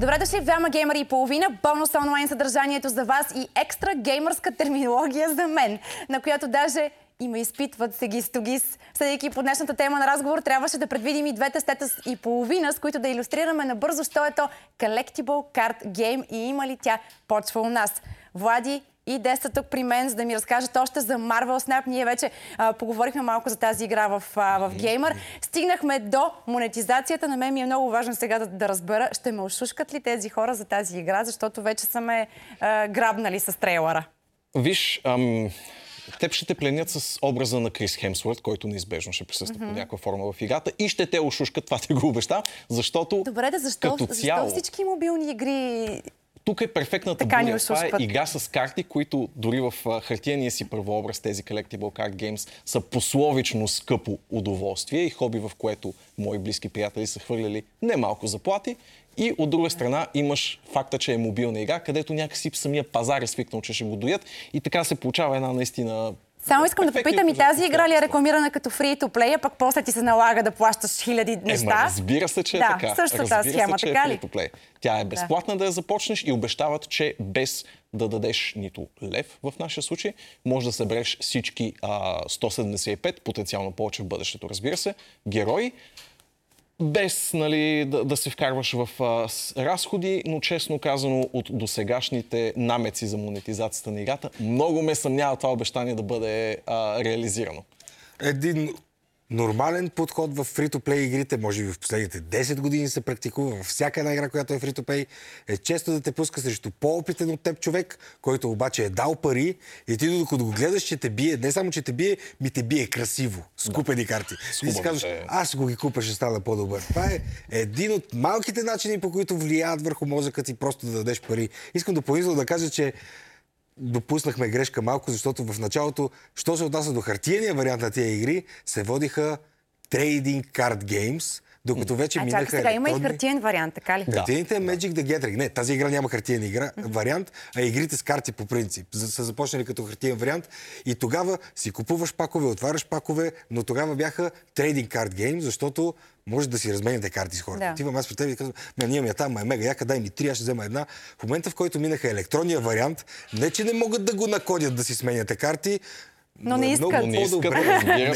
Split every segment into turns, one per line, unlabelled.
Добре дошли в двама геймери и половина, бонус онлайн съдържанието за вас и екстра геймърска терминология за мен, на която даже има изпитват се ги стогис. Съдейки по днешната тема на разговор, трябваше да предвидим и двете стета и половина, с които да иллюстрираме набързо, що е то Collectible Card Game и има ли тя почва у нас. Влади и Деста тук при мен, за да ми разкажат още за Marvel Snap. Ние вече а, поговорихме малко за тази игра в, а, в Gamer. Стигнахме до монетизацията. На мен ми е много важно сега да, да разбера, ще ме ошушкат ли тези хора за тази игра, защото вече са ме а, грабнали с трейлера.
Виж, ам, теб ще те пленят с образа на Крис Хемсворт, който неизбежно ще присъства mm-hmm. по някаква форма в играта и ще те ошушкат, това те го обеща, защото
Добре, да защо,
като цяло...
защо всички мобилни игри
тук е перфектната
Така
буря. Това е игра с карти, които дори в хартияния си първообраз, тези Collectible Card Games, са пословично скъпо удоволствие и хоби, в което мои близки приятели са хвърляли немалко заплати. И от друга страна имаш факта, че е мобилна игра, където някакси самия пазар е свикнал, че ще го доят и така се получава една наистина
само искам да попитам и тази игра ли е рекламирана като free to play, а пък после ти се налага да плащаш хиляди неща?
Е, разбира се, че е
да,
така.
същата схема,
се, че
така
е free to play. Тя е безплатна да. да я започнеш и обещават, че без да дадеш нито лев в нашия случай, може да събереш всички а, 175, потенциално повече в бъдещето, разбира се, герои без нали, да, да се вкарваш в а, с, разходи, но честно казано от досегашните намеци за монетизацията на играта, много ме съмнява това обещание да бъде а, реализирано.
Един нормален подход в фри-то-плей игрите, може би в последните 10 години се практикува във всяка една игра, която е фри-то-плей, е често да те пуска срещу по-опитен от теб човек, който обаче е дал пари и ти докато го гледаш, че те бие, не само, че те бие, ми те бие красиво, с купени карти. И си казваш, аз го ги купя, ще стана по-добър. Това е един от малките начини, по които влияят върху мозъка ти просто да дадеш пари. Искам допълнително да кажа, че допуснахме грешка малко, защото в началото, що се отнася до хартияния вариант на тия игри, се водиха Trading Card Games, докато вече а, минаха.
сега има и хартиен вариант, така ли?
Хартиените е Magic the Gathering. Не, тази игра няма хартиен игра, вариант, а игрите с карти по принцип. Са започнали като хартиен вариант и тогава си купуваш пакове, отваряш пакове, но тогава бяха Trading Card Games, защото може да си разменяте карти с хората. Да. Отивам аз при теб и казвам, ме, ние ми я там, е мега, яка дай ми три, аз ще взема една. В момента, в който минаха електронния вариант, не че не могат да го накодят да си сменяте карти,
но не искат.
Много не искат,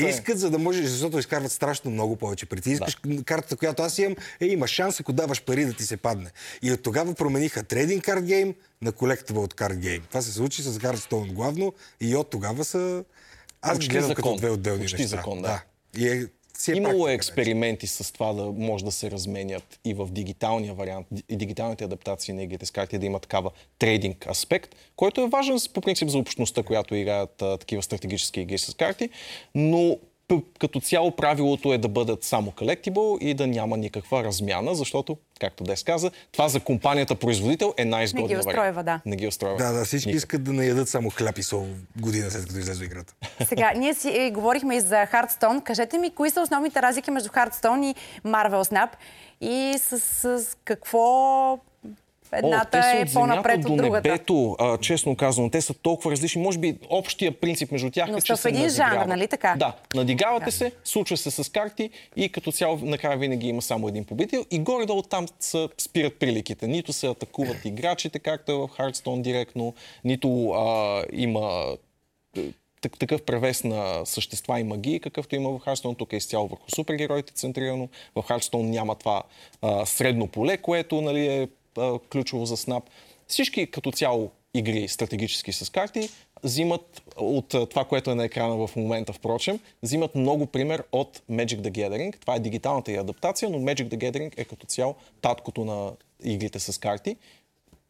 не искат, за да можеш, защото изкарват страшно много повече. При ти искаш да. картата, която аз имам, е, има шанс, ако даваш пари да ти се падне. И от тогава промениха трейдинг карт гейм на колектива от карт гейм. Това се случи с Hearthstone главно и от тогава са... Аз ги гледам закон. като две отделни
Почти
неща.
закон, да.
да. И е
си е Имало е експерименти с това да може да се разменят и в дигиталния вариант, и дигиталните адаптации на игрите с карти да има такава трейдинг аспект, който е важен по принцип за общността, която играят а, такива стратегически игри с карти, но като цяло правилото е да бъдат само collectible и да няма никаква размяна, защото, както Дес каза, това за компанията производител е най-изгодно.
Не ги устройва, да.
Не ги устройва.
Да, да, всички Никак. искат да наядат само хляб и сол година след като излезе играта.
Сега, ние си е, говорихме и за Hearthstone. Кажете ми, кои са основните разлики между Hearthstone и Marvel Snap и с, с какво Едната О, е по-напред от другата.
Небето, а, честно казано, те са толкова различни. Може би общия принцип между тях
Но
е, че
са в един жанр, нали така?
Да, надигавате да. се, случва се с карти и като цяло накрая винаги има само един победител и горе-долу там са, спират приликите. Нито се атакуват играчите, както е в Hearthstone директно, нито а, има такъв превес на същества и магии, какъвто има в Hearthstone. Тук е изцяло върху супергероите центрирано. В Hearthstone няма това а, средно поле, което нали, е ключово за Snap. Всички като цяло игри стратегически с карти взимат от това, което е на екрана в момента, впрочем, взимат много пример от Magic the Gathering. Това е дигиталната и адаптация, но Magic the Gathering е като цяло таткото на игрите с карти.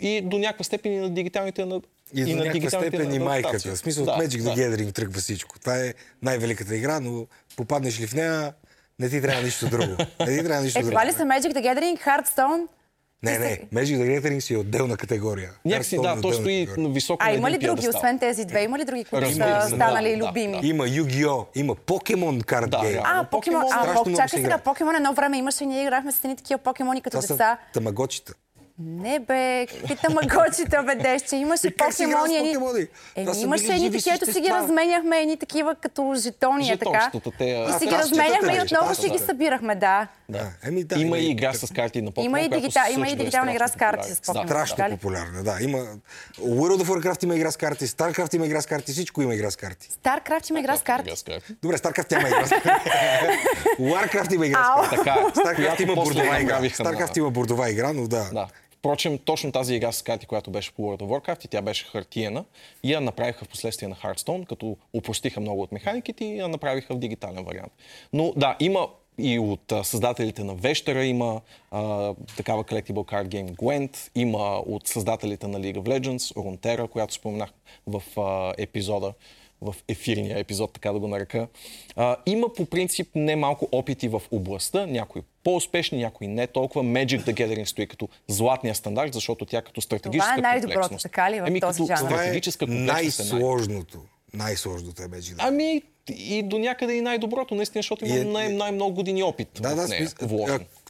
И до някаква степен и на дигиталните на
и, и до някаква степен и майката. В смисъл да, от Magic the да. Gathering тръгва всичко. Това е най-великата игра, но попаднеш ли в нея, не ти трябва нищо друго. Не ти трябва нищо
е,
друго.
Това ли са Magic the Gathering, Hearthstone,
не, не, Magic the Gathering си е отделна категория.
Някакси, да, то стои високо
А има ли други, освен тези две? Има ли други, които са станали любими?
Има Yu-Gi-Oh! Има Покемон карт гейм.
А, Покемон, а, чакай сега, Покемон едно време имаше, ние играхме с едни такива покемони като деца.
Тамагочите.
Не бе, какви тамагочита бе, деща. Имаше покемони. Еми,
са
имаше едни такива, ето си ги разменяхме, едни такива като жетони, е така.
Те,
И си ги разменяхме и отново си ги събирахме, да.
Да. Еми, да,
Има и игра с карти на покемон.
Има и,
която
дигита...
също
има и дигитална игра с карти с покемон.
Страшно
така ли?
популярна, да. Има... World of Warcraft има игра с карти, StarCraft има игра с карти, всичко има игра с карти.
Старкрафт има игра с карти.
Добре, StarCraft няма игра с карти. Warcraft има игра с карти. StarCraft има бордова игра. StarCraft има бордова игра, но да.
Впрочем, точно тази игра с карти, която беше по World of Warcraft и тя беше хартиена, и я направиха в последствие на Hearthstone, като упростиха много от механиките и я направиха в дигитален вариант. Но да, има и от а, създателите на Вещера има а, такава collectible card game Gwent, има от създателите на League of Legends, Runeterra, която споменах в а, епизода, в ефирния епизод, така да го нарека. А, има по принцип немалко опити в областта, някои по-успешни, някои не толкова. Magic the Gathering стои като златния стандарт, защото тя като стратегическа
Това е най-доброто, така ли, в
Еми,
този жанр?
Това е
е най-
най-сложното. Най-сложното е Magic. Да.
Ами и до някъде и най-доброто, наистина, защото
И е-
има най- най-много години опит
Да, да,
в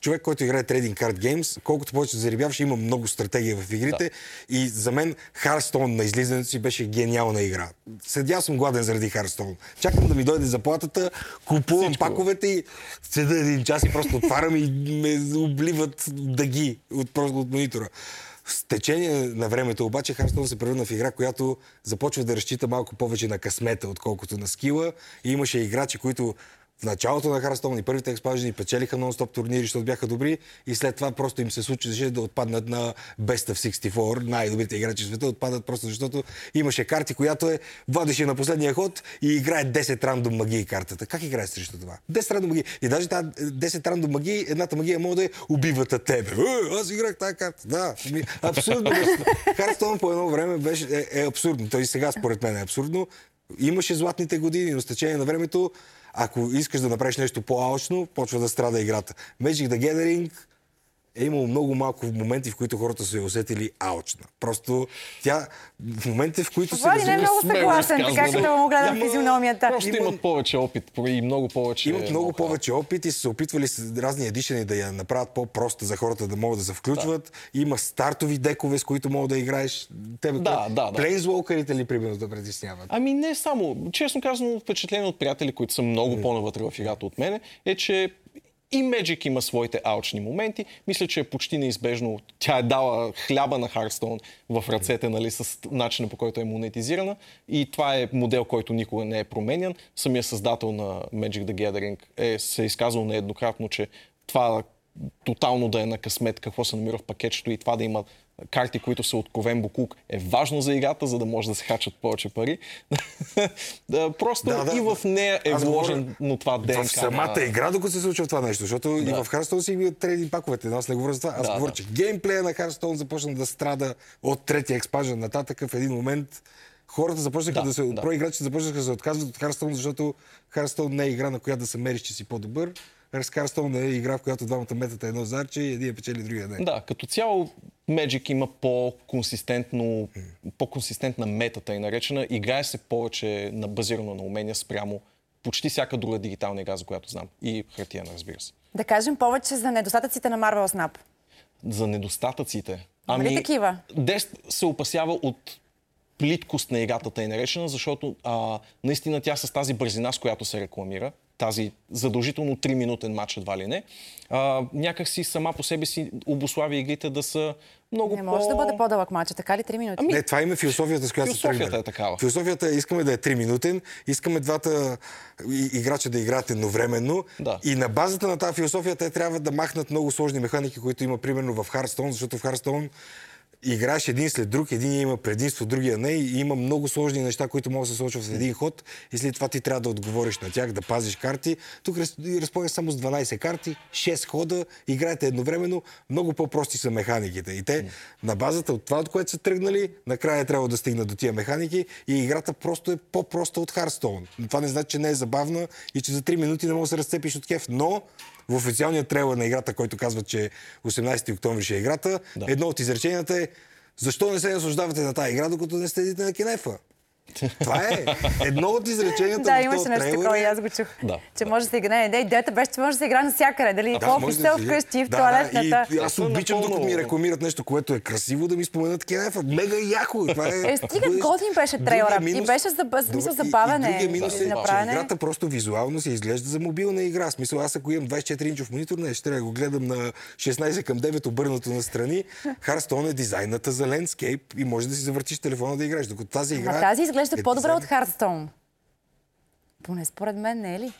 човек, който играе Trading Card Games, колкото повече зарибяваш, има много стратегия в игрите. И за мен Hearthstone на излизането си беше гениална игра. Седя съм гладен заради Hearthstone. Чакам да ми дойде заплатата, купувам
Всичко.
паковете и седа един час и просто отварям и ме обливат дъги от, просто от монитора. С течение на времето обаче Hearthstone се превърна в игра, която започва да разчита малко повече на късмета, отколкото на скила. И имаше играчи, които в началото на и първите експанжени печелиха нон-стоп турнири, защото бяха добри и след това просто им се случи да отпаднат на Best of 64, най-добрите играчи в света, отпадат просто защото имаше карти, която е водеше на последния ход и играе 10 рандом магии картата. Как играе срещу това? 10 рандом магии. И даже тази 10 рандом магии, едната магия може да е убивата тебе. Е, аз играх тази карта. Да, абсурдно. Hearthstone по едно време беше, е, е абсурдно. Той сега според мен е абсурдно. Имаше златните години, но с течение на времето ако искаш да направиш нещо по-алчно, почва да страда играта. Magic the Gathering е имало много малко моменти, в които хората са я усетили алчна. Просто тя в моментите, в които се
Влади не е много съгласен, така като му гледам физиономията.
Просто
има-
имат повече опит и много повече...
Имат много повече опит и са се опитвали с разни едишени да я направят по-проста за хората да могат да се включват. Има стартови декове, с които могат да играеш. Тебе,
Да, да, да.
Плейнзволкърите ли, примерно, да притесняват?
Ами не само. Честно казано, впечатление от приятели, които са много по-навътре в играта от мене, е, че и Magic има своите алчни моменти. Мисля, че е почти неизбежно. Тя е дала хляба на Hearthstone в ръцете, нали, с начина по който е монетизирана. И това е модел, който никога не е променян. Самия създател на Magic the Gathering е, се е изказал нееднократно, че това тотално да е на късмет какво се намира в пакетчето и това да има карти, които са откровен буклук, е важно за играта, за да може да се хачат повече пари. да, просто
Да, да.
и в нея е вложен но това ДНК.
В самата
на...
игра, докато се случва това нещо, защото и в Hearthstone си имат трейдинг паковете, но аз не говоря за това. Аз
Да,
говоря,
да.
че геймплея на Hearthstone започна да страда от третия експанжен нататък в един момент. Хората започнаха да,
Да,
се,
да.
проиграчите започнаха да се отказват от Hearthstone, защото Hearthstone не е игра, на която да се мериш, че си по-добър. Hearthstone е игра, в която двамата метата едно зарче и един е печели, другия не.
Да, като цяло Magic има по-консистентно, по-консистентна метата и наречена. Играе се повече на, базирано на умения спрямо почти всяка друга дигитална игра, за която знам. И хартияна, разбира се.
Да кажем повече за недостатъците на Marvel Snap.
За недостатъците.
Има ли такива?
Дест се опасява от плиткост на играта, тъй наречена, защото а, наистина тя с тази бързина, с която се рекламира, тази задължително 3-минутен матч едва ли не, а, някак си сама по себе си обославя игрите да са много
Не може
по...
да бъде по-дълъг матч, така ли 3 минути?
Не, това има философията, с която се
Философията
тръгнали.
е такава.
Философията е, искаме да е 3 минутен, искаме двата играча да играят едновременно
Да.
и на базата на тази философия те трябва да махнат много сложни механики, които има примерно в Hearthstone, защото в Hearthstone играеш един след друг, един има предимство, другия не и има много сложни неща, които могат да се случват в един ход и след това ти трябва да отговориш на тях, да пазиш карти. Тук раз- разполагаш само с 12 карти, 6 хода, играете едновременно, много по-прости са механиките. И те на базата от това, от което са тръгнали, накрая трябва да стигнат до тия механики и играта просто е по-проста от. Но Това не значи, че не е забавна и че за 3 минути не можеш да се разцепиш от кеф, но в официалния трейлър на играта, който казва, че 18 октомври ще е играта,
Да.
едно от изреченията е защо не се наслаждавате на тази игра, докато не следите на кинефа? Това е едно от изреченията
Да,
в
имаше нещо такова
е-
и аз го чух.
Да.
Че може да се играе. Не, идеята беше, че може да се играе навсякъде. Дали в
Да, може
офиса,
се-
вкъщи, в
да,
туалетната.
Да, и аз
е
обичам,
напълно-
докато ми рекламират нещо, което е красиво, да ми споменат такива нефа. Мега яко. Това е,
Е, стига
бъдеш-
готин беше
Другия
трейлера. И беше за- смисъл
Добре, и- И,
е,
другия минус е, че
е.
играта просто визуално се изглежда за мобилна игра. В Смисъл, аз ако имам 24-инчов монитор, не, ще трябва да го гледам на 16 към 9 обърнато настрани. Hearthstone е дизайната за лендскейп и може да си завъртиш телефона да играеш. Докато тази игра...
Изглежда
е
по-добре от Hearthstone. Поне според мен не е ли?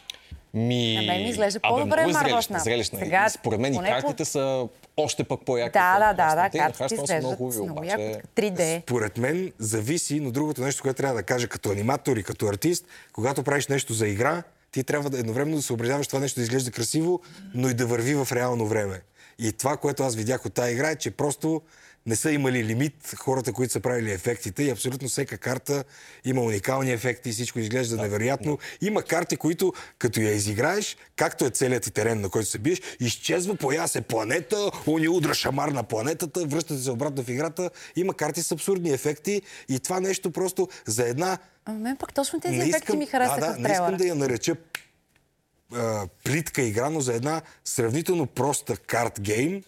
Ми...
На мен ми изглежда по-добре
е
Marvel
зрелищна.
Сега,
Според мен и
поне по-
картите са още пък по-яки.
Да, да, да, да, картите
са
изглеждат
много хубави,
много
обаче...
яко. 3D.
Според мен зависи, но другото нещо, което трябва да кажа като аниматор и като артист, когато правиш нещо за игра, ти трябва да едновременно да съобразяваш това нещо да изглежда красиво, но и да върви в реално време. И това, което аз видях от тази игра е, че просто не са имали лимит хората, които са правили ефектите и абсолютно всяка карта има уникални ефекти и всичко изглежда невероятно. Има карти, които като я изиграеш, както е целият ти терен, на който се биеш, изчезва, поява се планета, уни удра шамар на планетата, връщате се обратно в играта. Има карти с абсурдни ефекти и това нещо просто за една
А мен пък точно тези
не
ефекти ми харесаха
да, да,
в
не искам
трейлера.
да я нареча а, плитка игра, но за една сравнително проста карт гейм,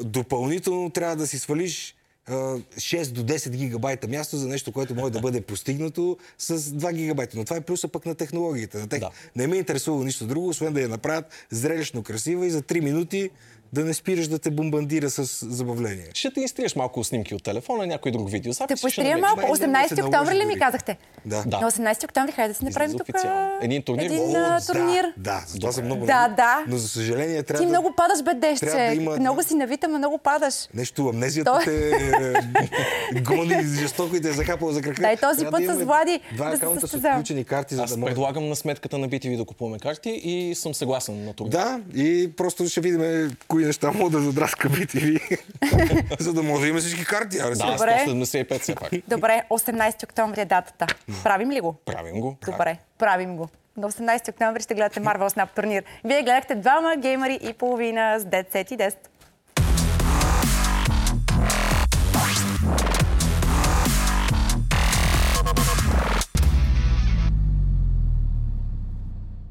допълнително трябва да си свалиш а, 6 до 10 гигабайта място за нещо, което може да бъде постигнато с 2 гигабайта. Но това е плюса пък на технологиите. На тех...
Да.
Не ме интересува нищо друго, освен да я направят зрелищно красива и за 3 минути да не спираш да те бомбандира с забавление.
Ще ти изтриеш малко снимки от телефона, някой друг видео.
Ще поистрия малко.
Май няма да се
18 октомври ли ми казахте?
Да.
Да.
На 18 октомври, хайде да си направим тук.
Един турнир.
Един
О,
да,
турнир.
Да, за това съм много.
Да, да.
Но за съжаление трябва
Ти
да...
много падаш, бе,
да има-
Много си навита, но много падаш.
Нещо, амнезията
Той-
те е, гони жестоко и те е за крака.
Дай този път
да
с Влади
Два
да се
акаунта с включени карти, за
Аз
да
предлагам на сметката на BTV да купуваме карти и съм съгласен на това.
Да, и просто ще видим кои неща могат да задраска BTV, за да може да има всички карти. Аре,
Да.
Добре.
175 все пак.
Добре, 18 октомври е датата. Правим ли го?
Правим го.
Добре, правим го. На 18 октомври ще гледате Marvel Snap турнир. Вие гледахте двама геймери и половина с Dead Set и 10.